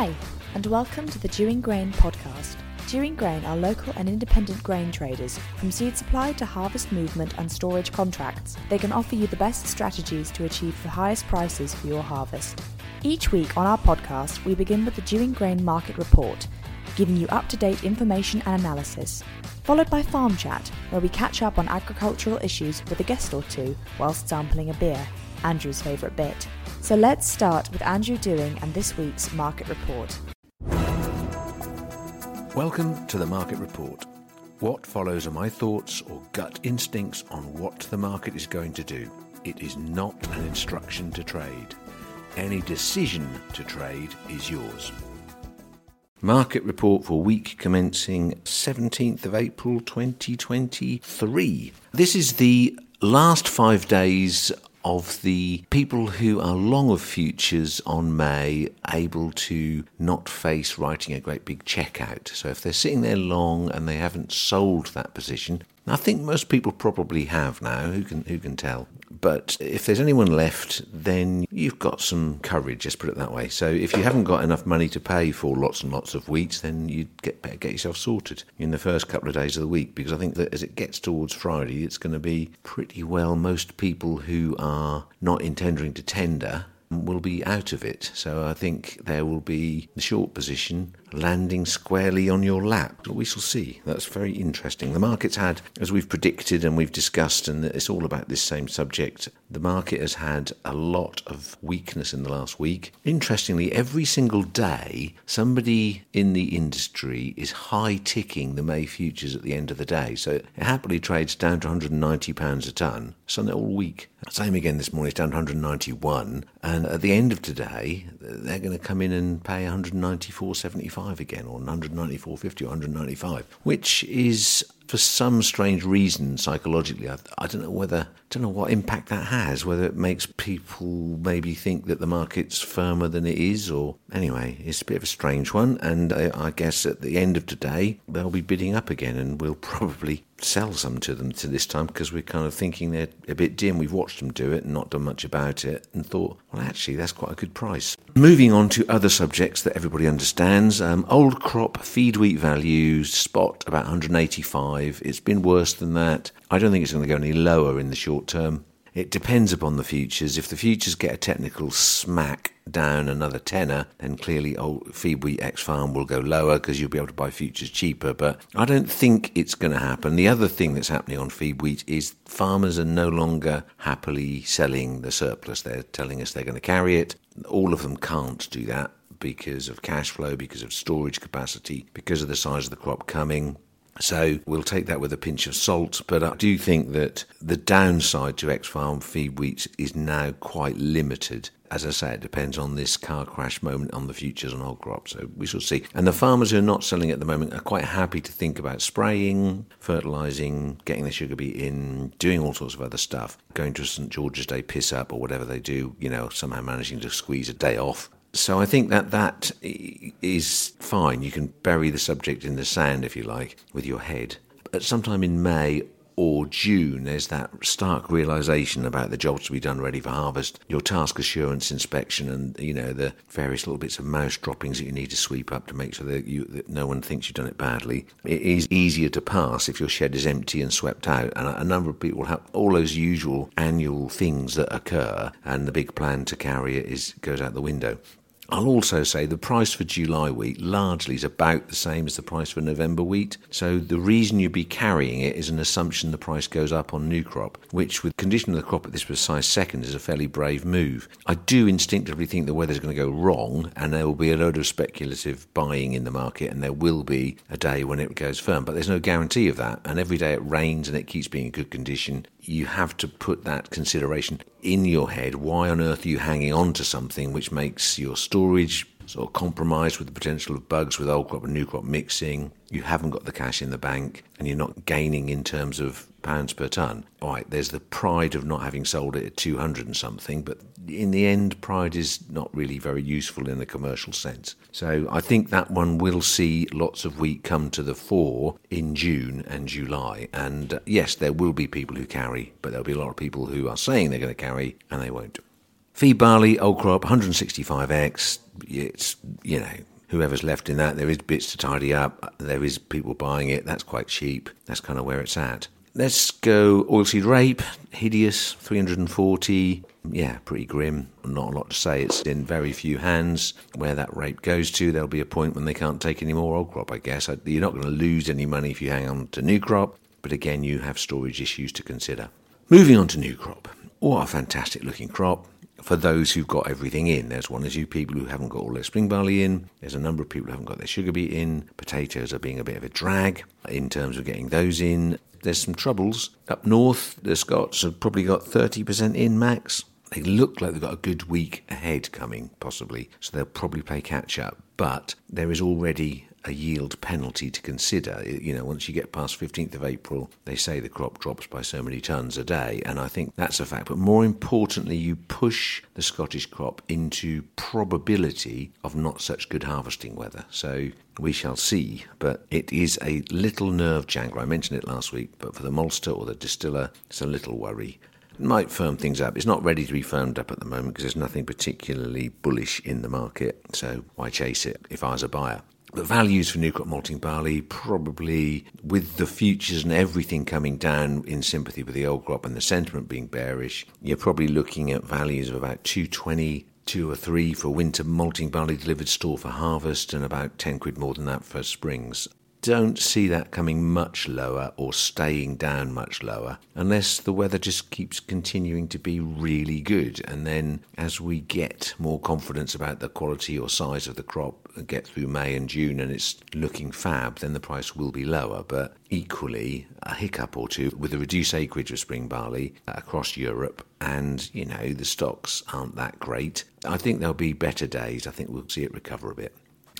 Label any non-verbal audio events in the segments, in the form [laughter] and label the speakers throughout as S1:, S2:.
S1: Hi, and welcome to the Dewing Grain podcast. Dewing Grain are local and independent grain traders. From seed supply to harvest movement and storage contracts, they can offer you the best strategies to achieve the highest prices for your harvest. Each week on our podcast, we begin with the Dewing Grain Market Report, giving you up to date information and analysis, followed by Farm Chat, where we catch up on agricultural issues with a guest or two whilst sampling a beer, Andrew's favourite bit. So let's start with Andrew Dewing and this week's Market Report.
S2: Welcome to the Market Report. What follows are my thoughts or gut instincts on what the market is going to do. It is not an instruction to trade. Any decision to trade is yours. Market report for week commencing 17th of April 2023. This is the last five days of the people who are long of futures on May able to not face writing a great big check out. So if they're sitting there long and they haven't sold that position, I think most people probably have now. Who can who can tell? But if there's anyone left, then you've got some courage. Just put it that way. So if you haven't got enough money to pay for lots and lots of wheat, then you get better get yourself sorted in the first couple of days of the week. Because I think that as it gets towards Friday, it's going to be pretty well most people who are not intending to tender will be out of it. So I think there will be the short position landing squarely on your lap. We shall see. That's very interesting. The market's had, as we've predicted and we've discussed, and it's all about this same subject, the market has had a lot of weakness in the last week. Interestingly, every single day, somebody in the industry is high ticking the May futures at the end of the day. So it happily trades down to £190 a tonne, Sunday all week. Same again this morning, it's down to 191. And at the end of today, they're going to come in and pay 194.75 again, or 194.50 or 195, which is for some strange reason psychologically I, I, don't know whether don't know what impact that has whether it makes people maybe think that the market's firmer than it is or anyway it's a bit of a strange one and I, I guess at the end of today they'll be bidding up again and we'll [laughs] probably sell some to them to this time because we're kind of thinking they're a bit dim. We've watched them do it and not done much about it and thought, well, actually, that's quite a good price. Moving on to other subjects that everybody understands um, old crop feed wheat values spot about 185. It's been worse than that. I don't think it's going to go any lower in the short term. It depends upon the futures. If the futures get a technical smack down another tenner, then clearly old feed wheat X farm will go lower because you'll be able to buy futures cheaper. But I don't think it's going to happen. The other thing that's happening on feed wheat is farmers are no longer happily selling the surplus. They're telling us they're going to carry it. All of them can't do that because of cash flow, because of storage capacity, because of the size of the crop coming. So we'll take that with a pinch of salt, but I do think that the downside to X Farm feed wheat is now quite limited. As I say, it depends on this car crash moment on the futures on old crop, so we shall see. And the farmers who are not selling at the moment are quite happy to think about spraying, fertilising, getting the sugar beet in, doing all sorts of other stuff, going to a St George's Day piss up or whatever they do, you know, somehow managing to squeeze a day off so I think that that is fine. You can bury the subject in the sand, if you like, with your head. At sometime in May or June, there's that stark realization about the jobs to be done ready for harvest, your task assurance inspection, and you know the various little bits of mouse droppings that you need to sweep up to make sure that, you, that no one thinks you've done it badly. It is easier to pass if your shed is empty and swept out, and a, a number of people have all those usual annual things that occur, and the big plan to carry it is goes out the window. I'll also say the price for July wheat largely is about the same as the price for November wheat. So the reason you'd be carrying it is an assumption the price goes up on new crop, which with condition of the crop at this precise second is a fairly brave move. I do instinctively think the weather's going to go wrong and there will be a load of speculative buying in the market and there will be a day when it goes firm, but there's no guarantee of that. And every day it rains and it keeps being in good condition, you have to put that consideration in your head. Why on earth are you hanging on to something which makes your storage sort of compromised with the potential of bugs with old crop and new crop mixing? You haven't got the cash in the bank and you're not gaining in terms of pounds per tonne. All right, there's the pride of not having sold it at 200 and something, but in the end, pride is not really very useful in the commercial sense. So I think that one will see lots of wheat come to the fore in June and July. And uh, yes, there will be people who carry, but there'll be a lot of people who are saying they're going to carry and they won't. Feed barley, old crop, 165x. It's, you know, whoever's left in that, there is bits to tidy up. There is people buying it. That's quite cheap. That's kind of where it's at. Let's go oilseed rape, hideous, 340. Yeah, pretty grim. Not a lot to say. It's in very few hands. Where that rape goes to, there'll be a point when they can't take any more old crop, I guess. You're not going to lose any money if you hang on to new crop, but again, you have storage issues to consider. Moving on to new crop. What a fantastic looking crop for those who've got everything in. There's one or two people who haven't got all their spring barley in. There's a number of people who haven't got their sugar beet in. Potatoes are being a bit of a drag in terms of getting those in. There's some troubles. Up north, the Scots have probably got 30% in max. They look like they've got a good week ahead coming, possibly, so they'll probably play catch up. But there is already a yield penalty to consider. You know, once you get past 15th of April, they say the crop drops by so many tonnes a day, and I think that's a fact. But more importantly, you push the Scottish crop into probability of not such good harvesting weather. So we shall see, but it is a little nerve jangler. I mentioned it last week, but for the maltster or the distiller, it's a little worry might firm things up. It's not ready to be firmed up at the moment because there's nothing particularly bullish in the market. So why chase it if I was a buyer? The values for new crop malting barley probably with the futures and everything coming down in sympathy with the old crop and the sentiment being bearish, you're probably looking at values of about 220 two or oh three for winter malting barley delivered store for harvest and about 10 quid more than that for springs don't see that coming much lower or staying down much lower unless the weather just keeps continuing to be really good. And then as we get more confidence about the quality or size of the crop, and get through May and June and it's looking fab, then the price will be lower. But equally, a hiccup or two with the reduced acreage of spring barley uh, across Europe and, you know, the stocks aren't that great. I think there'll be better days. I think we'll see it recover a bit.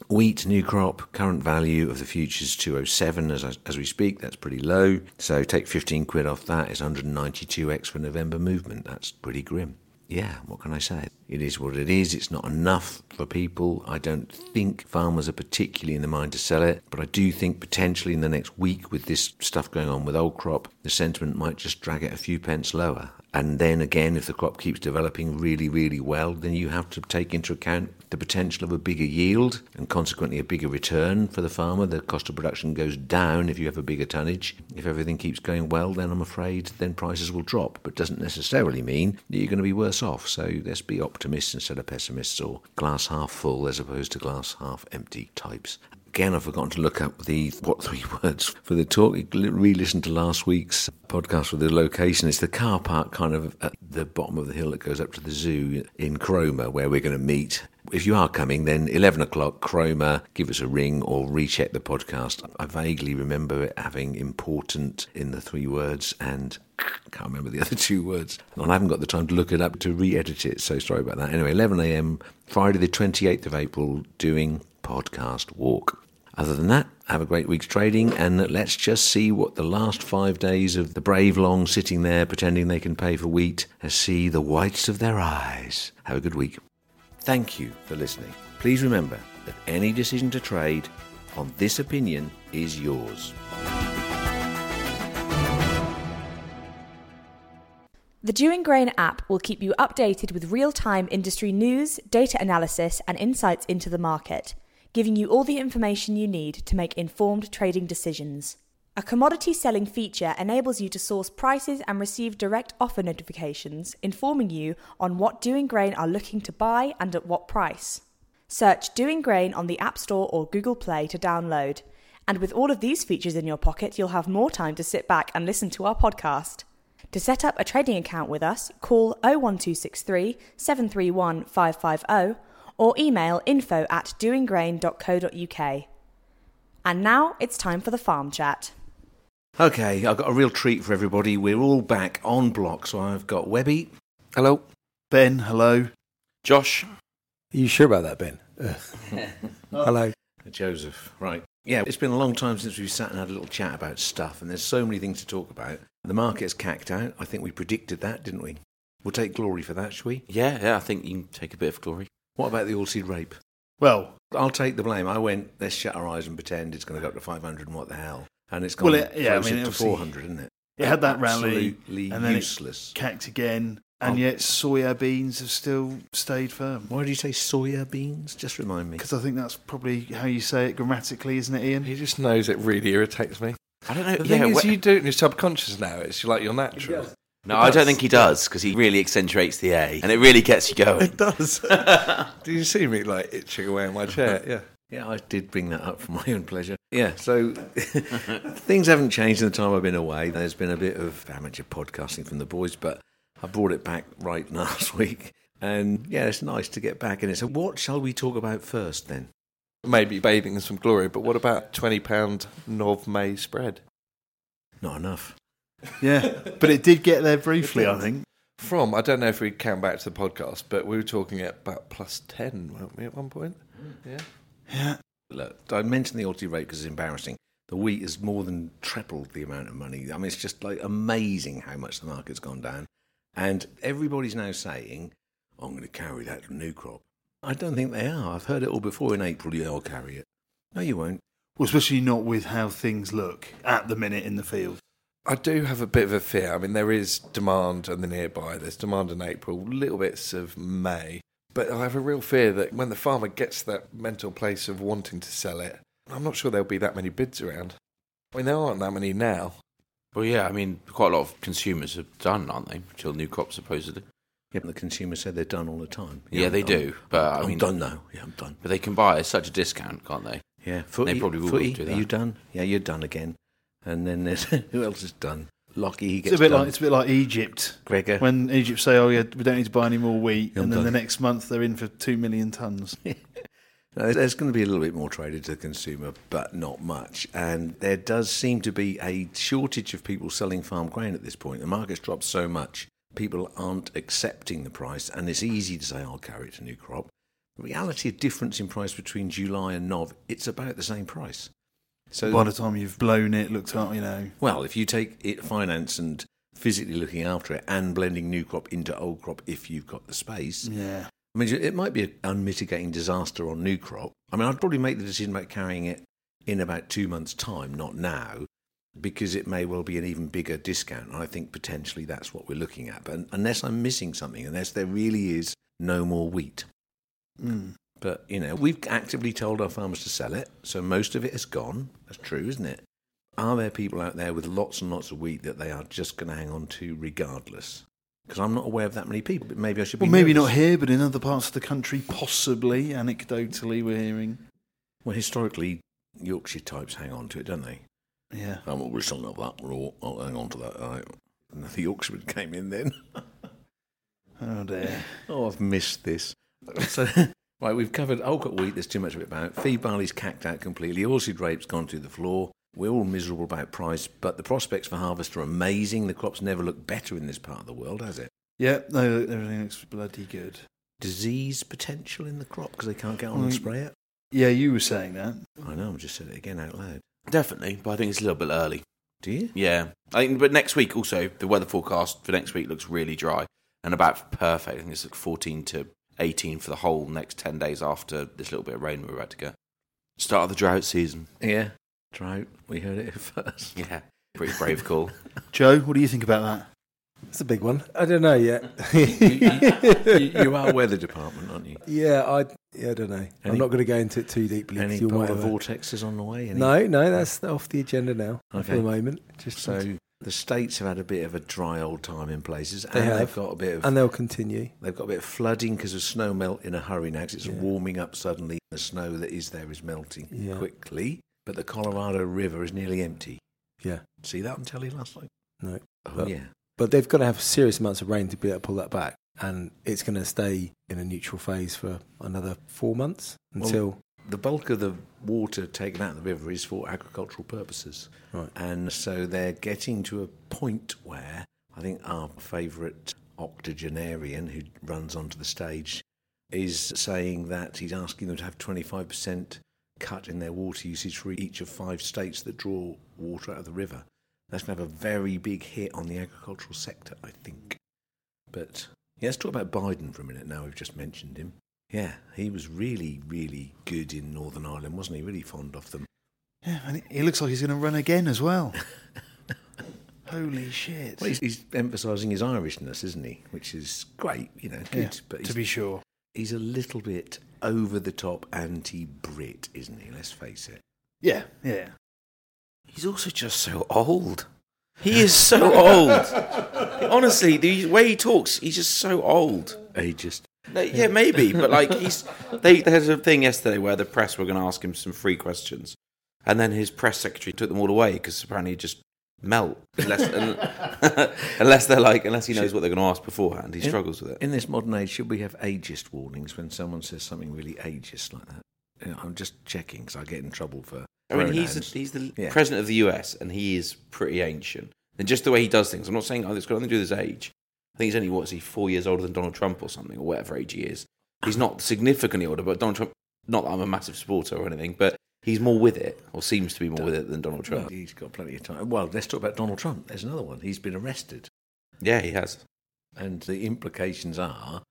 S2: Wheat, new crop, current value of the futures 207 as, as we speak. That's pretty low. So take 15 quid off that. It's 192x for November movement. That's pretty grim. Yeah, what can I say? It is what it is. It's not enough for people. I don't think farmers are particularly in the mind to sell it, but I do think potentially in the next week, with this stuff going on with old crop, the sentiment might just drag it a few pence lower. And then again, if the crop keeps developing really, really well, then you have to take into account the potential of a bigger yield and consequently a bigger return for the farmer. The cost of production goes down if you have a bigger tonnage. If everything keeps going well, then I'm afraid then prices will drop, but doesn't necessarily mean that you're going to be worse off. So let's be optimists instead of pessimists or glass half full as opposed to glass half empty types. Again, I've forgotten to look up the what three [laughs] words for the talk. Re-listen to last week's podcast with the location. It's the car park kind of at the bottom of the hill that goes up to the zoo in Cromer, where we're going to meet. If you are coming, then 11 o'clock, Cromer, give us a ring or recheck the podcast. I vaguely remember it having important in the three words and [laughs] can't remember the other [laughs] two words. And I haven't got the time to look it up to re edit it, so sorry about that. Anyway, 11 a.m., Friday, the 28th of April, Dewing podcast walk. Other than that, have a great week's trading and let's just see what the last five days of the brave long sitting there pretending they can pay for wheat has see the whites of their eyes. Have a good week. Thank you for listening. Please remember that any decision to trade on this opinion is yours.
S1: The Dewing Grain app will keep you updated with real time industry news, data analysis, and insights into the market, giving you all the information you need to make informed trading decisions. A commodity selling feature enables you to source prices and receive direct offer notifications, informing you on what Dewing Grain are looking to buy and at what price. Search Dewing Grain on the App Store or Google Play to download. And with all of these features in your pocket, you'll have more time to sit back and listen to our podcast. To set up a trading account with us, call 01263 731 550 or email info at dewinggrain.co.uk. And now it's time for the farm chat.
S2: Okay, I've got a real treat for everybody. We're all back on block, so I've got Webby. Hello.
S3: Ben, hello.
S4: Josh.
S5: Are you sure about that, Ben? [laughs] hello.
S2: Joseph, right. Yeah, it's been a long time since we've sat and had a little chat about stuff, and there's so many things to talk about. The market's cacked out. I think we predicted that, didn't we? We'll take glory for that, shall we?
S4: Yeah, yeah, I think you can take a bit of glory.
S2: What about the oilseed rape?
S3: Well,
S2: I'll take the blame. I went, let's shut our eyes and pretend it's going to go up to 500 and what the hell. And it's gone
S3: Well, it- yeah, I mean,
S2: to 400, isn't it?
S3: it had that rally
S2: Absolutely
S3: and then
S2: useless.
S3: it cacked again. and
S2: Oh.
S3: yet soya beans have still stayed firm.
S2: Why do you say soya beans? Just remind me.
S3: Because I think that's probably how you say it grammatically, isn't it, Ian?
S5: He just knows it really irritates me.
S4: I don't know.
S5: The
S4: yeah,
S5: thing is,
S4: wh-
S5: you do it in your subconscious now. It's like your natural.
S4: No, I don't think he does because he really accentuates the A, and it really gets you going.
S5: It does. [laughs] do you see me like itching away in my chair? [laughs] Yeah.
S2: Yeah, I did bring that up for my own pleasure. Yeah, so [laughs] things haven't changed in the time I've been away. There's been a bit of amateur podcasting from the boys, but I brought it back right last week. And yeah, it's nice to get back in it. So, what shall we talk about first then?
S5: Maybe bathing in some glory, but what about twenty pound Nov May spread?
S2: Not enough.
S3: Yeah, [laughs] but it did get there briefly, I think.
S5: From I don't know if we count back to the podcast, but we were talking at about plus ten, weren't we, at one point? Mm. Yeah.
S3: Yeah.
S2: Look, I mentioned the Alti rate because it's embarrassing. The wheat has more than tripled the amount of money. I mean, it's just like amazing how much the market's gone down. And everybody's now saying, I'm going to carry that new crop. I don't think they are. I've heard it all before in April. Yeah, I'll carry it. No, you won't.
S3: Well, especially not with how things look at the minute in the field.
S5: I do have a bit of a fear. I mean, there is demand in the nearby. There's demand in April, little bits of May. But I have a real fear that when the farmer gets to that mental place of wanting to sell it, I'm not sure there'll be that many bids around. I mean, there aren't that many now.
S4: Well, yeah, I mean, quite a lot of consumers have done, aren't they? Till new crop, supposedly.
S2: Yeah, but the consumers say they're done all the time.
S4: Yeah, they
S2: I'm-
S4: do, but, I
S2: I'm
S4: mean-
S2: done now. Yeah, I'm done.
S4: But they can buy at such a discount, can't they?
S2: Yeah, footy.
S4: probably will
S2: footy,
S4: do
S2: Are
S4: that.
S2: you done? Yeah, you're done again. And then there's [laughs] who else is done? Lockie, he gets It's
S3: a bit
S2: done.
S3: like it's a bit like Egypt
S2: Gregor.
S3: when Egypt say, "Oh yeah, we don't need to buy any more wheat," and then
S2: done.
S3: the next month they're in for two million tons. [laughs]
S2: No, There's going to be a little bit more traded to the consumer, but not much. And there does seem to be a shortage of people selling farm grain at this point. The market's dropped so much, people aren't accepting the price, and it's easy to say, I'll carry it to new crop. The reality of difference in price between July and Nov, it's about the same price. So,
S3: By the time you've blown it, looked up, you know,
S2: well, if you take it finance and physically looking after it and blending new crop into old crop if you've got the space,
S3: yeah,
S2: I mean, it might be an unmitigating disaster on new crop. I mean, I'd probably make the decision about carrying it in about two months' time, not now, because it may well be an even bigger discount. And I think potentially that's what we're looking at. But unless I'm missing something, unless there really is no more wheat.
S3: mm.
S2: But, you know, we've actively told our farmers to sell it, so most of it has gone. That's true, isn't it? Are there people out there with lots and lots of wheat that they are just going to hang on to regardless? Because I'm not aware of that many people, but maybe I should be.
S3: well, maybe
S2: nervous.
S3: not here, but in other parts of the country, possibly. Anecdotally, we're hearing,
S2: Well, historically, Yorkshire types hang on to it, don't they?
S3: yeah,
S2: I'm always something of that raw. I'll hang on to that. I, and the Yorkshireman came in then.
S3: oh dear, [laughs]
S2: oh, I've missed this. [laughs] So, right, we've covered old crop wheat. There's too much of it about. Feed barley's cacked out completely. Oilseed rape's gone through the floor. We're all miserable about price, but the prospects for harvest are amazing. The crops never look better in this part of the world, has it?
S3: yeah, no, everything looks bloody good.
S2: Disease potential in the crop because they can't get on and
S3: Mm.
S2: spray it.
S3: Yeah, you were saying that.
S2: I know. I just said it again out loud.
S4: Definitely, but I think it's a little bit early.
S2: Do you?
S4: Yeah, I think. But next week also, the weather forecast for next week looks really dry and about perfect. I think it's like 14 to 18 for the whole next 10 days after this little bit of rain we're about to get. Start of the drought season.
S2: Yeah. Drought. We heard it here [laughs] first.
S4: Yeah, pretty brave call. [laughs]
S3: Joe, what do you think about that?
S6: It's a big one. I don't know yet. [laughs]
S2: you, you are weather department, aren't you?
S6: yeah, I yeah, I don't know.
S2: Any-
S6: I'm not going to go into it too deeply.
S2: Any
S6: you might
S2: polar
S6: have a-
S2: vortexes on the way? Any?
S6: No, no, that's off the agenda now for the moment. Just
S2: So the states have had a bit of a dry old time in places,
S6: They
S2: and
S6: have.
S2: they've got a bit of
S6: and they'll continue.
S2: they've got a bit of flooding because of snow melt in a hurry now. Cause it's
S6: Yeah.
S2: warming up suddenly. The snow that is there is melting
S6: Yeah.
S2: quickly, but the Colorado River is nearly empty.
S6: Yeah,
S2: See that on telly last night?
S6: no,
S2: Oh
S6: But-
S2: yeah.
S6: but they've got to have serious amounts of rain to be able to pull that back, and it's going to stay in a neutral phase for another four months
S2: Well,
S6: until
S2: The bulk of the water taken out of the river is for agricultural purposes.
S6: right.
S2: And so they're getting to a point where I think our favourite octogenarian who runs onto the stage is saying that he's asking them to have 25% cut in their water usage for each of five states that draw water out of the river. That's going to have a very big hit on the agricultural sector, I think. But yeah, let's talk about Biden for a minute now. We've just mentioned him. Yeah, he was really, really good in Northern Ireland, wasn't he? Really fond of them.
S3: Yeah, and he looks like he's going to run again as well. [laughs] Holy shit.
S2: Well, he's, he's emphasising his Irishness, isn't he? Which is great, you know, good.
S3: Yeah,
S2: but
S3: to be sure.
S2: he's a little bit over the top anti-Brit, isn't he? Let's face it.
S3: Yeah, yeah.
S4: He's also just so old. He is so [laughs] old. [laughs] Honestly, the way he talks, he's just so old.
S2: He just
S4: No, Yeah, maybe, but like [laughs] he's they there was a thing yesterday where the press were going to ask him some free questions, and then his press secretary took them all away because apparently he'd just melt unless [laughs] unless they're like unless he knows what they're going to ask beforehand. He struggles with it.
S2: in this modern age, should we have ageist warnings when someone says something really ageist like that? You know, I'm just checking because I get in trouble for.
S4: I mean, he's the, he's the
S2: Yeah.
S4: president of the US, and he is pretty ancient. And just the way he does things, I'm not saying oh, it's got nothing to do with his age. I think he's only what is he four years older than Donald Trump or something, or whatever age he is. He's not significantly older, but Donald Trump. Not that I'm a massive supporter or anything, but he's more with it, or seems to be more with it than Donald Trump.
S2: he's got plenty of time. Well, let's talk about Donald Trump. There's another one. He's been arrested,
S4: Yeah, he has.
S2: and the implications are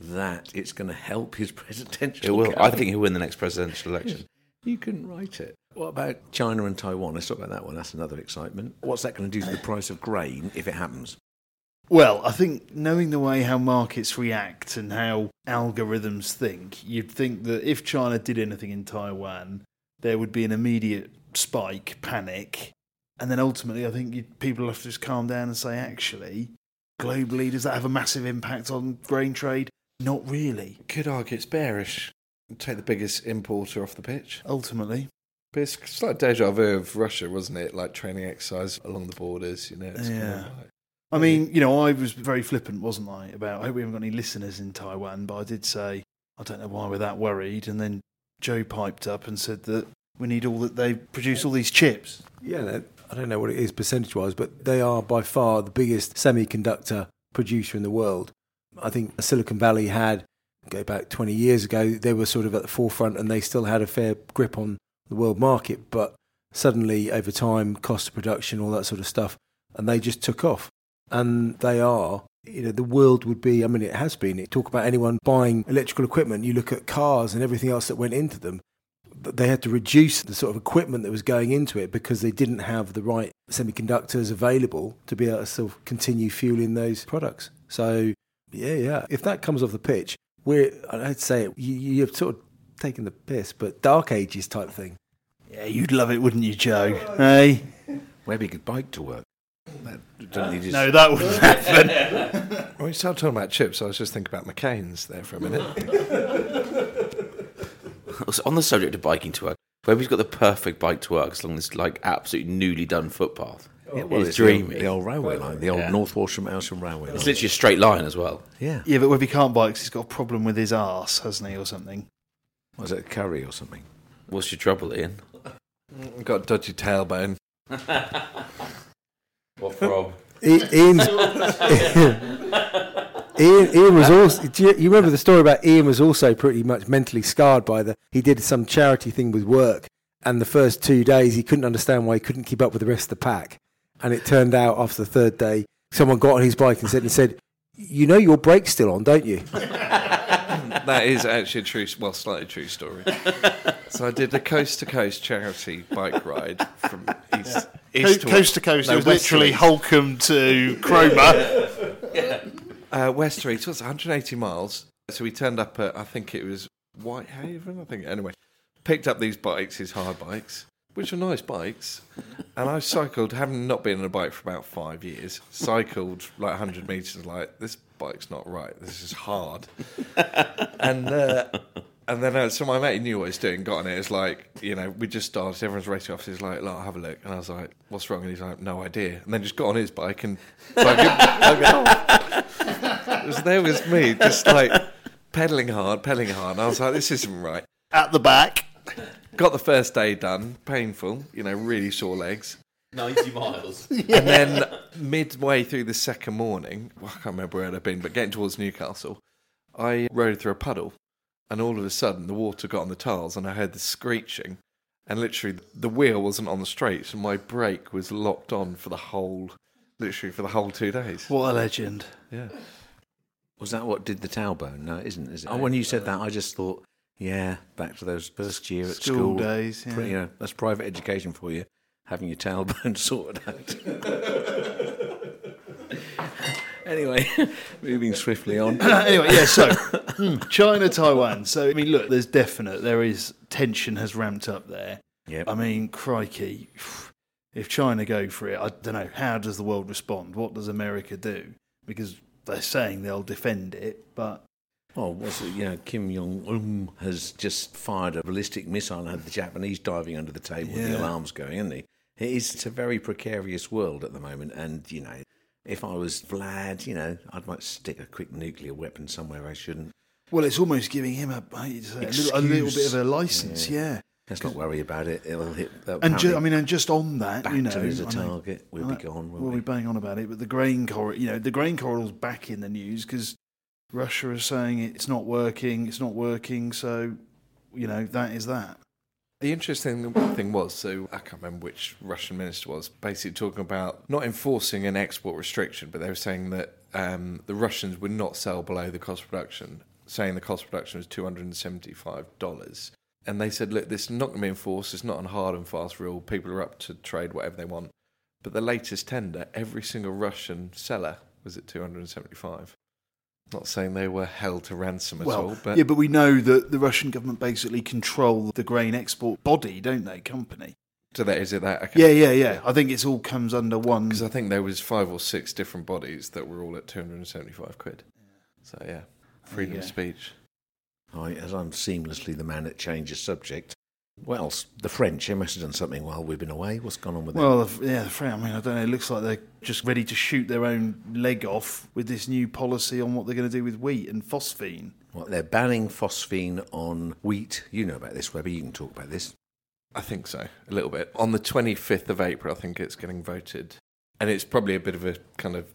S2: that it's going to help his [laughs] presidential.
S4: It will. I think he'll win the next presidential election.
S2: You couldn't write it. What about China and Taiwan? Let's talk about that one. That's another excitement. What's that going to do to the price of grain if it happens?
S3: Well, I think knowing the way how markets react and how algorithms think, you'd think that if China did anything in Taiwan, there would be an immediate spike, panic, and then ultimately, I think you'd, people have to just calm down and say, actually, globally, does that have a massive impact on grain trade? Not really.
S5: Could argue it's bearish. Take the biggest importer off the pitch.
S3: Ultimately,
S5: But it's, like deja vu of Russia, wasn't it? Like training exercise along the borders, you know. It's kind of
S3: Yeah.
S5: like-
S3: I mean, you know, I was very flippant, wasn't I? About I hope we haven't got any listeners in Taiwan, but I did say I don't know why we're that worried. And then Joe piped up and said that we need all that they produce all these chips.
S6: Yeah, I don't know what it is percentage wise, but they are by far the biggest semiconductor producer in the world. I think Silicon Valley had, go back 20 years ago, they were sort of at the forefront and they still had a fair grip on the world market. But suddenly, over time, cost of production, all that sort of stuff, and they just took off. And they are, you know, the world would be, I mean, it has been. Talk about anyone buying electrical equipment, you look at cars and everything else that went into them they had to reduce the sort of equipment that was going into it because they didn't have the right semiconductors available to be able to sort of continue fueling those products. So, yeah, yeah. If that comes off the pitch, we're, I'd say it, you, you've sort of taken the piss, but dark ages type thing.
S3: Yeah, you'd love it, wouldn't you, Joe? Hey,
S2: Where we could bike to work. That, don't you just,
S3: no, that wouldn't [laughs] happen.
S5: When you start talking about chips, I was just thinking about McCain's there for a minute. [laughs]
S4: Also, on the subject of biking to work, Webby's got the perfect bike to work along this like absolutely newly done footpath.
S2: Yeah, well,
S4: it's,
S2: it's
S4: dreamy.
S2: the old railway line, the old
S4: Yeah.
S2: North Walsham Aylsham railway line.
S4: It's literally a straight line as well.
S2: yeah.
S3: yeah, but if he can't bike, 'cause he's got a problem with his arse, hasn't he, or something?
S2: Was it a curry or something?
S4: What's your trouble, Ian?
S5: Got a dodgy tailbone. [laughs]
S4: What from? [laughs]
S6: I- Ian, Ian was also. Do you, you remember the story about Ian was also pretty much mentally scarred by the. He did some charity thing with work, and the first two days he couldn't understand why he couldn't keep up with the rest of the pack, and it turned out after the third day, someone got on his bike and said, and said, "You know your brake's still on, don't you?" [laughs] [laughs]
S5: That is actually a true, well, slightly true story. [laughs] so I did a coast to coast charity bike ride from east,
S3: Co-
S5: east to
S3: coast to coast,
S5: No, [laughs]
S3: it was literally
S5: east.
S3: Holcomb to Cromer.
S5: Uh, west to east, it, 180 miles. So we turned up at, I think it was Whitehaven, I think. Anyway, picked up these bikes, these hard bikes, which are nice bikes. And I cycled, having not been on a bike for about five years, cycled like 100 metres, like, this bike's not right. This is hard. [laughs] and uh, and then uh, so my mate knew what he was doing, got on it. It's like you know we just started. Everyone's racing off. He's like, "Look, have a look," and I was like, "What's wrong?" And he's like, "No idea." And then just got on his bike and like, it was, there was me just like pedaling hard, pedaling hard. And I was like, "This isn't right."
S3: At the back.
S5: Got the first day done, painful, you know, really sore legs.
S4: 90 miles. [laughs]
S5: And then midway through the second morning, well, I can't remember where I'd been, but getting towards Newcastle, I rode through a puddle, and all of a sudden the water got on the tiles, and I heard the screeching, and literally the wheel wasn't on the straight, so my brake was locked on for the whole, literally for the whole two days.
S3: What a legend.
S5: Yeah.
S2: Was that what did the tailbone? No, it isn't, is it? Oh, when you said that, I just thought, yeah, back to those first year at
S3: School
S2: school.
S3: days, yeah.
S2: Pri- You know, that's private education for you, having your tailbone [laughs] sorted out. [laughs] Anyway, [laughs] moving swiftly on. [coughs]
S3: anyway, yeah. So hmm, China, Taiwan. So I mean, look, there's definite. There is tension has ramped up there.
S2: Yep.
S3: I mean, crikey, if China go for it, I don't know. How does the world respond? What does America do? Because they're saying they'll defend it, but
S2: Well, what's it? You know, Kim Jong Un has just fired a ballistic missile and had the Japanese diving under the table with the alarms going, isn't he? It is it's a very precarious world at the moment, and you know, if I was Vlad, you know, I'd might stick a quick nuclear weapon somewhere I shouldn't.
S3: well, it's almost giving him a, I hate to say, a, little, a little bit of a license. Yeah.
S2: Let's not worry about it. It'll hit.
S3: And ju- I mean, and just on that, you know,
S2: is a
S3: I know-
S2: target. We'll be gone.
S3: We'll
S2: we?
S3: be bang on about it, but the grain corridor, you know, the grain corridor's back in the news because Russia is saying it's not working, it's not working. So, you know, that is that.
S5: The interesting thing was, so I can't remember which Russian minister was, basically talking about not enforcing an export restriction, but they were saying that um, the Russians would not sell below the cost of production, saying the cost of production was $275. And they said, look, this is not going to be enforced, it's not a hard and fast rule, people are up to trade whatever they want. But the latest tender, every single Russian seller was at 275 Not saying they were held to ransom at all, but
S3: yeah, but we know that the Russian government basically control the grain export body, don't they? Company.
S5: so that is it that okay.
S3: Yeah, yeah, yeah. I think it's all comes under one.
S5: Because I think there was five or six different bodies that were all at 275 quid. So yeah, freedom
S3: you
S5: of
S3: go.
S5: speech.
S2: I, as I'm seamlessly the man that changes subject. Well, s- the French, they must have done something while we've been away. What's gone on with them?
S3: Well, yeah, the French. I mean, I don't know. It looks like they're just ready to shoot their own leg off with this new policy on what they're going to do with wheat and phosphine.
S2: Well, they're banning phosphine on wheat. You know about this, Webber. You can talk about this.
S5: I think so, a little bit. On the 25th of April, I think it's getting voted. And it's probably a bit of a kind of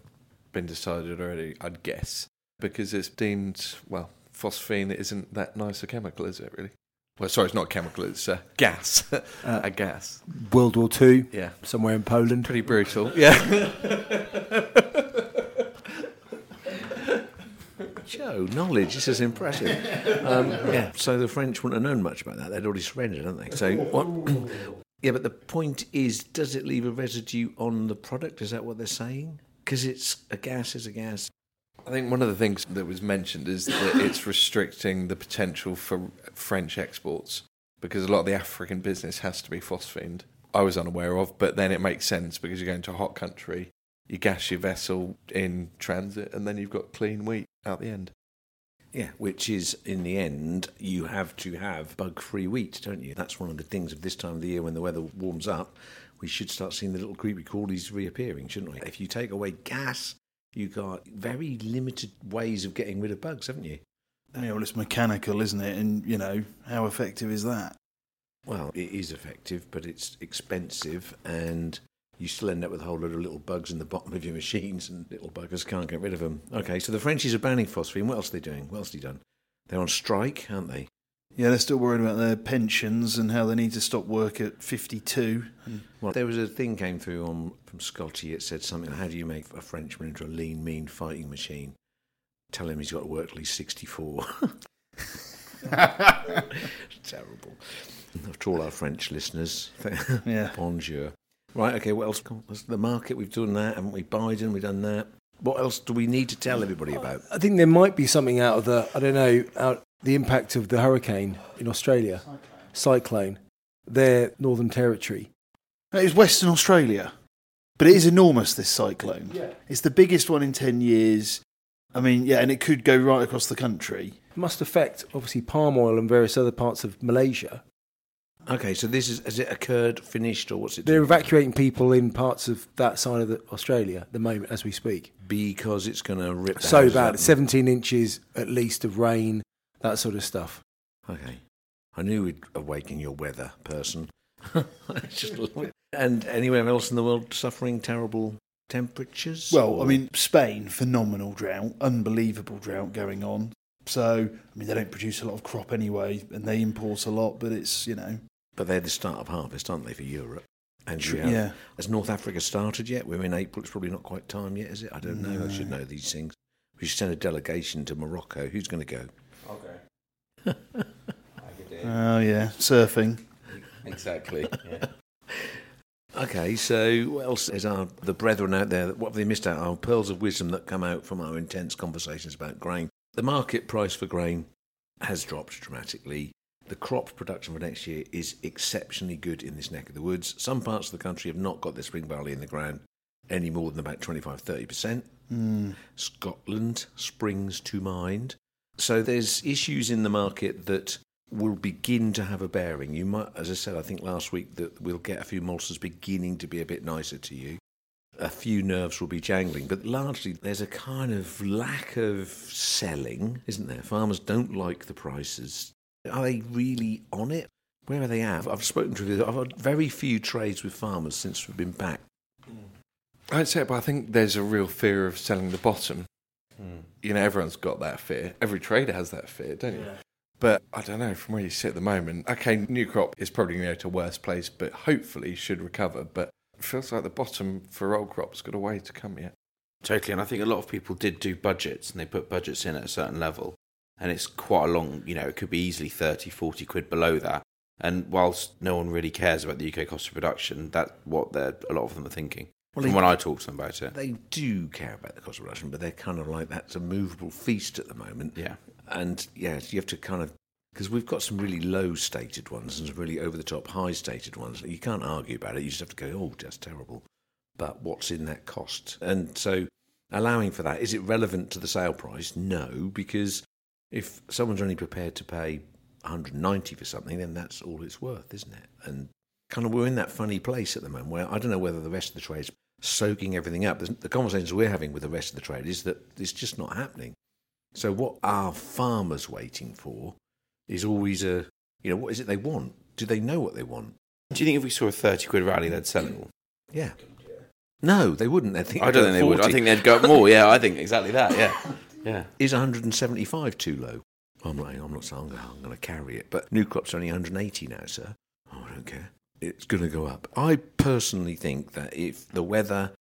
S5: been decided already, I'd guess, because it's deemed, well, phosphine isn't that nice a chemical, is it really? Well, sorry, it's not chemical, it's [laughs] uh, gas. a gas.
S6: World War Two,
S5: Yeah.
S6: somewhere in Poland.
S5: Pretty brutal. [laughs] Yeah. [laughs]
S2: Joe, knowledge. This is impressive. Um, yeah. So the French wouldn't have known much about that. They'd already surrendered, hadn't they? So what? [clears throat] yeah, but the point is, does it leave a residue on the product? Is that what they're saying? Because it's a gas is a gas.
S5: I think one of the things that was mentioned is that it's restricting the potential for French exports because a lot of the African business has to be phosphined. I was unaware of, but then it makes sense because you're going to a hot country, you gas your vessel in transit, and then you've got clean wheat out the end.
S2: Yeah, which is in the end, you have to have bug-free wheat, don't you? That's one of the things of this time of the year when the weather warms up. We should start seeing the little creepy crawlies reappearing, shouldn't we? If you take away gas, you've got very limited ways of getting rid of bugs, haven't you?
S3: Yeah, well, it's mechanical, isn't it? And you know how effective is that?
S2: Well, it is effective, but it's expensive, and you still end up with a whole load of little bugs in the bottom of your machines, and little buggers can't get rid of them. Okay, so the Frenchies are banning phosphine. What else are they doing? What else have they done? They're on strike, aren't they?
S3: Yeah, they're still worried about their pensions and how they need to stop work at 52. And
S2: Well, there was a thing came through on from Scotty. It said something. How do you make a Frenchman into a lean, mean fighting machine? Tell him he's got to work till he's sixty-four. [laughs] Terrible. To all our French listeners, [laughs]
S3: yeah,
S2: bonjour. Right. Okay. What else? The market? We've done that, haven't we? Biden. We've done that. What else do we need to tell everybody about?
S6: I think there might be something out of the I don't know out the impact of the hurricane in Australia, cyclone, their Northern Territory.
S3: it was Western Australia, but it is enormous. This cyclone.
S6: Yeah.
S3: It's the biggest one in 10 years. I mean, yeah, and it could go right across the country.
S6: It must affect obviously palm oil and various other parts of Malaysia.
S2: Okay. So this is has it occurred, finished, or what's it?
S6: They're
S2: doing?
S6: evacuating people in parts of that side of the, Australia at the moment as we speak.
S2: because it's going to rip. the
S6: So bad,
S2: up.
S6: 17 inches at least of rain, that sort of stuff.
S2: Okay. I knew we'd awaken your weather person. [laughs] Just love it. and anywhere else in the world suffering terrible temperatures?
S3: Well,
S2: Or-
S3: I mean, Spain, phenomenal drought, unbelievable drought going on. So, I mean, they don't produce a lot of crop anyway, and they import a lot, but it's, you know.
S2: but they're the start of harvest, aren't they, for Europe? And
S3: Tr-
S2: have,
S3: yeah.
S2: Has North Africa started yet? We're in April. It's probably not quite time yet, is it? I don't know. I should know these things. We should send a delegation to Morocco. Who's going to go? [laughs]
S3: Oh, yeah, surfing.
S2: Exactly. [laughs] Okay, so what else is our the brethren out there? What have they missed out? Our pearls of wisdom that come out from our intense conversations about grain. The market price for grain has dropped dramatically. The crop production for next year is exceptionally good in this neck of the woods. Some parts of the country have not got their spring barley in the ground any more than about 25 30%. Hmm. Scotland springs to mind. So there's issues in the market that will begin to have a bearing. You might, as I said, I think last week that we'll get a few maltsters beginning to be a bit nicer to you. A few nerves will be jangling, but largely there's a kind of lack of selling, isn't there? Farmers don't like the prices. Are they really on it? Where are they at? I've spoken to I've had very few trades with farmers since we've been back. Mm.
S5: I'd say, but I think there's a real fear of selling the bottom. Mm. You know, everyone's got that fear. Every trader has that fear, don't you? But I don't know, from where you sit at the moment, okay, new crop is probably going to go to a worse place, but hopefully should recover. But it feels like the bottom for old crop's got a way to come yet.
S4: Totally, and I think a lot of people did do budgets and they put budgets in at a certain level, and it's quite a long, you know, it could be easily 30, 40 quid below that. And whilst no one really cares about the UK cost of production, that's what they're, a lot of them are thinking.
S2: Well,
S4: from
S2: they-
S4: when I talk to them about it.
S2: They do care about the cost of production, but they're kind of like that's a movable feast at the moment.
S4: Yeah.
S2: And yes, you have to kind of because we've got some really low stated ones and some really over the top high stated ones. You can't argue about it. You just have to go, oh, that's terrible. But what's in that cost? And so allowing for that, is it relevant to the sale price? No, because if someone's only prepared to pay 190 for something, then that's all it's worth, isn't it? And kind of we're in that funny place at the moment where I don't know whether the rest of the trade's soaking everything up. The conversations we're having with the rest of the trade is that it's just not happening. So what are farmers waiting for is always a, you know, what is it they want? Do they know what they want?
S4: Do you think if we saw a 30 quid rally, they'd sell it all?
S2: Yeah. No, they wouldn't. They think
S4: I don't think they would. I think they'd go up more. Yeah, I think exactly that. Yeah. [laughs] Yeah.
S2: is 175 too low? I'm like, I'm not saying I'm going to carry it, but new crop's are only 180 now, sir. Oh, I don't care. It's going to go up. I personally think that if the weather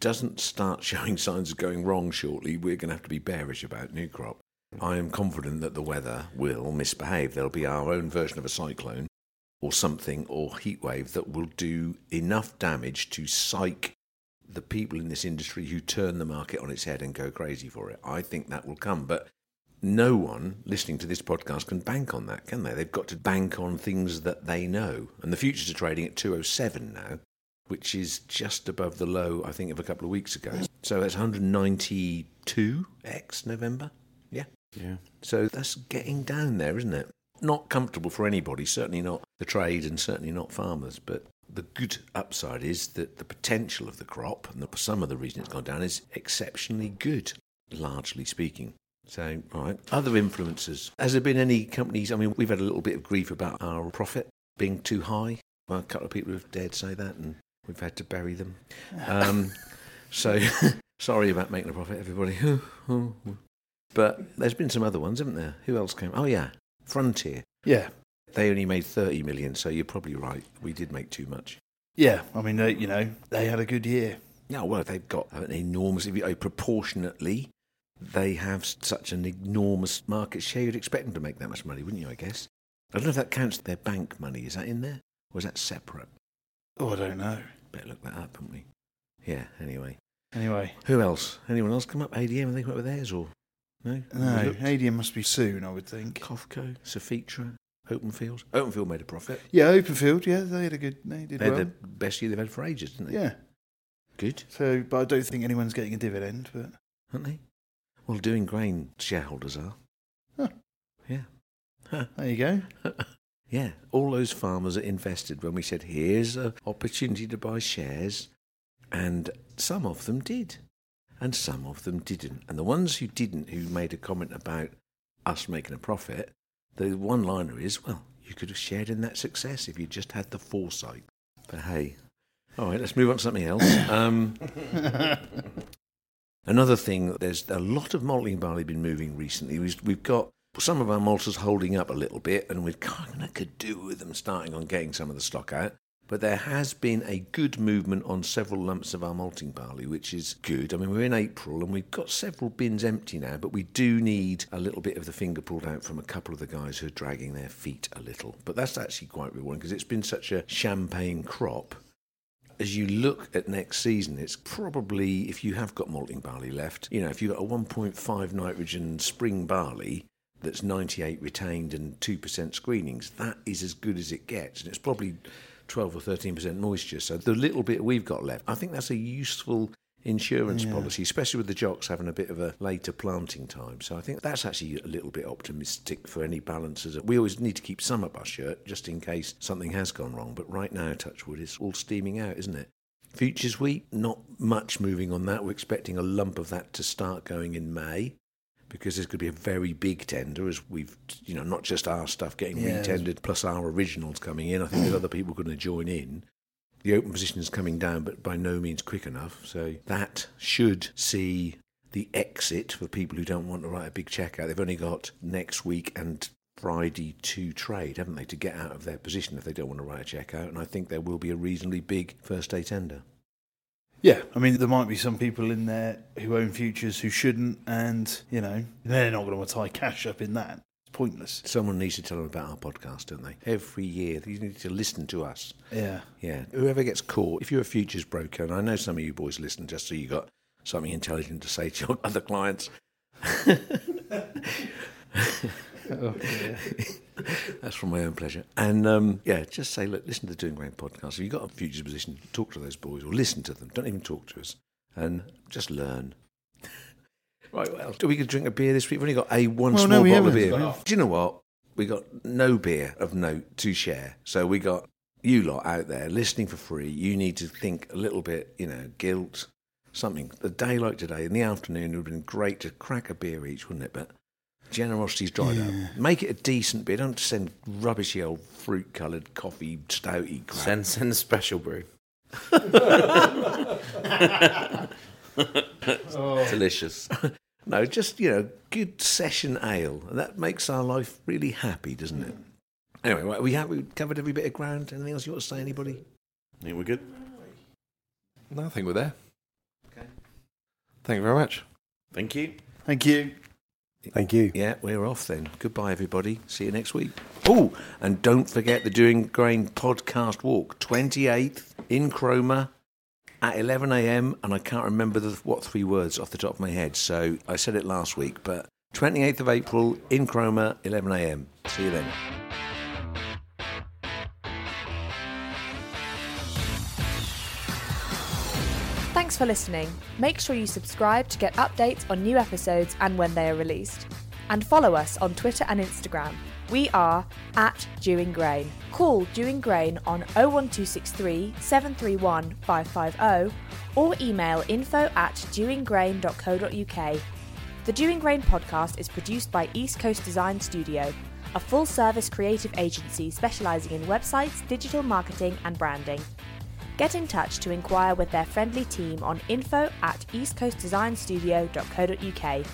S2: doesn't start [laughs] showing signs of going wrong shortly, we're going to have to be bearish about new crop. I am confident that the weather will misbehave. There'll be our own version of a cyclone or something or heat wave that will do enough damage to psych the people in this industry who turn the market on its head and go crazy for it. I think that will come. But no one listening to this podcast can bank on that, can they? They've got to bank on things that they know. And the futures are trading at 207 now, which is just above the low, I think, of a couple of weeks ago. So that's 192 X November. Yeah.
S4: Yeah.
S2: So that's getting down there, isn't it? Not comfortable for anybody, certainly not the trade and certainly not farmers. But the good upside is that the potential of the crop and the, some of the reason it's gone down is exceptionally good, largely speaking. So, right. Other influences. Has there been any companies? I mean, we've had a little bit of grief about our profit being too high. Well, a couple of people have dared say that, and we've had to bury them. Um, so, [laughs] sorry about making a profit, everybody. [laughs] but there's been some other ones, haven't there? Who else came? Oh, yeah. Frontier.
S3: Yeah,
S2: They only made 30 million, so you're probably right. We did make too much.
S3: yeah. I mean, they, you know, they had a good year.
S2: Yeah, well, they've got an enormous, if you, uh, proportionately, they have such an enormous market share. You'd expect them to make that much money, wouldn't you, I guess? I don't know if that counts their bank money. Is that in there? Or is that separate?
S3: Oh, I don't know.
S2: Better look that up, haven't we? Yeah, anyway.
S3: Anyway,
S2: Who else? Anyone else come up? ADM and they come up with theirs, or? No?
S3: no,
S2: Have?
S3: ADM must be soon, I would think.
S2: COFCO, Cefetra, Openfield. Openfield made a profit.
S3: Yeah, Openfield. Yeah, they had a good. They did
S2: They had
S3: well.
S2: the best year they've had for ages, didn't they?
S3: Yeah.
S2: Good,
S3: So, but I don't think anyone's getting a dividend. But
S2: aren't they? Well, Dewing grain shareholders are.
S3: Huh.
S2: Yeah. Huh.
S3: there you go. [laughs]
S2: Yeah, all those farmers are invested when we said, here's an opportunity to buy shares. And some of them did, and some of them didn't. And the ones who didn't, who made a comment about us making a profit, the one liner is, well, you could have shared in that success if you just had the foresight. But hey, all right, let's move on to something else. [laughs] Um, Another thing, there's a lot of malting barley been moving recently. We've, we've got some of our malters holding up a little bit, and we kind of could do with them starting on getting some of the stock out. But there has been a good movement on several lumps of our malting barley, which is good. I mean, we're in April and we've got several bins empty now, but we do need a little bit of the finger pulled out from a couple of the guys who are dragging their feet a little. But that's actually quite rewarding because it's been such a champagne crop as you look at next season, it's probably, if you have got malting barley left, you know, if you've got a 1.5 nitrogen spring barley that's 98 retained and 2% screenings, that is as good as it gets. And it's probably 12 or 13% moisture. So the little bit we've got left, I think that's a useful insurance policy, especially with the jocks having a bit of a later planting time. So I think that's actually a little bit optimistic for any balancers. We always need to keep some up our shirt just in case something has gone wrong. But right now, Touchwood, it's all steaming out, isn't it? Futures wheat, not much moving on that. We're expecting a lump of that to start going in May because there's going to be a very big tender as we've, you know, not just our stuff getting
S3: Yeah.
S2: retendered plus our originals coming in. I think there's other people going to join in. The open position is coming down, but by no means quick enough. So that should see the exit for people who don't want to write a big check out. They've only got next week and Friday to trade, haven't they, to get out of their position if they don't want to write a check out. And I think there will be a reasonably big first day tender.
S3: Yeah, I mean, there might be some people in there who own futures who shouldn't, and, you know, they're not going to want to tie cash up in that. It's pointless.
S2: Someone needs to tell them about our podcast, don't they? Every year, you need to listen to us.
S3: Yeah.
S2: Yeah. Whoever gets caught, if you're a futures broker, and I know some of you boys listen just so you got something intelligent to say to your [laughs] other clients. [laughs] Oh, [laughs] That's for my own pleasure. And um, yeah, just say, look, listen to the Dewing Grain podcast. If you've got a future position, talk to those boys or listen to them. Don't even talk to us. And just learn. [laughs] right, well, do we could drink a beer this week? We've only got a one
S3: Well,
S2: small
S3: no,
S2: bottle of beer. Do you know what? We got no beer of note to share. So we got you lot out there listening for free. You need to think a little bit, you know, guilt, something. A day like today, in the afternoon, it would have been great to crack a beer each, wouldn't it? But generosity's dried up. Make it a decent beer. Don't send rubbishy old fruit coloured coffee stouty crap.
S4: Send send special brew. [laughs] Oh. Delicious. [laughs]
S2: No, just, you know, good session ale. And That makes our life really happy, doesn't it? Anyway, right, we have we covered every bit of ground. Anything else you want to say, anybody?
S4: I think we're good.
S5: No, I think we're there. Okay. Thank you very much.
S4: Thank you.
S3: Thank you.
S6: Thank you.
S2: Yeah, we're off then. Goodbye, everybody. See you next week. Oh, and don't forget the Dewing Grain podcast walk, 28th in Cromer at 11 a.m. And I can't remember the, what three words off the top of my head. So I said it last week, but 28th of April in Cromer, 11 a.m. See you then.
S1: For listening. Make sure you subscribe to get updates on new episodes and when they are released. And follow us on Twitter and Instagram. We are at Dewing Grain. Call Dewing Grain on 01263 731 550 or email info at dewinggrain.co.uk. The Dewing Grain podcast is produced by East Coast Design Studio, a full service creative agency specialising in websites, digital marketing, and branding. Get in touch to inquire with their friendly team on info at eastcoastdesignstudio.co.uk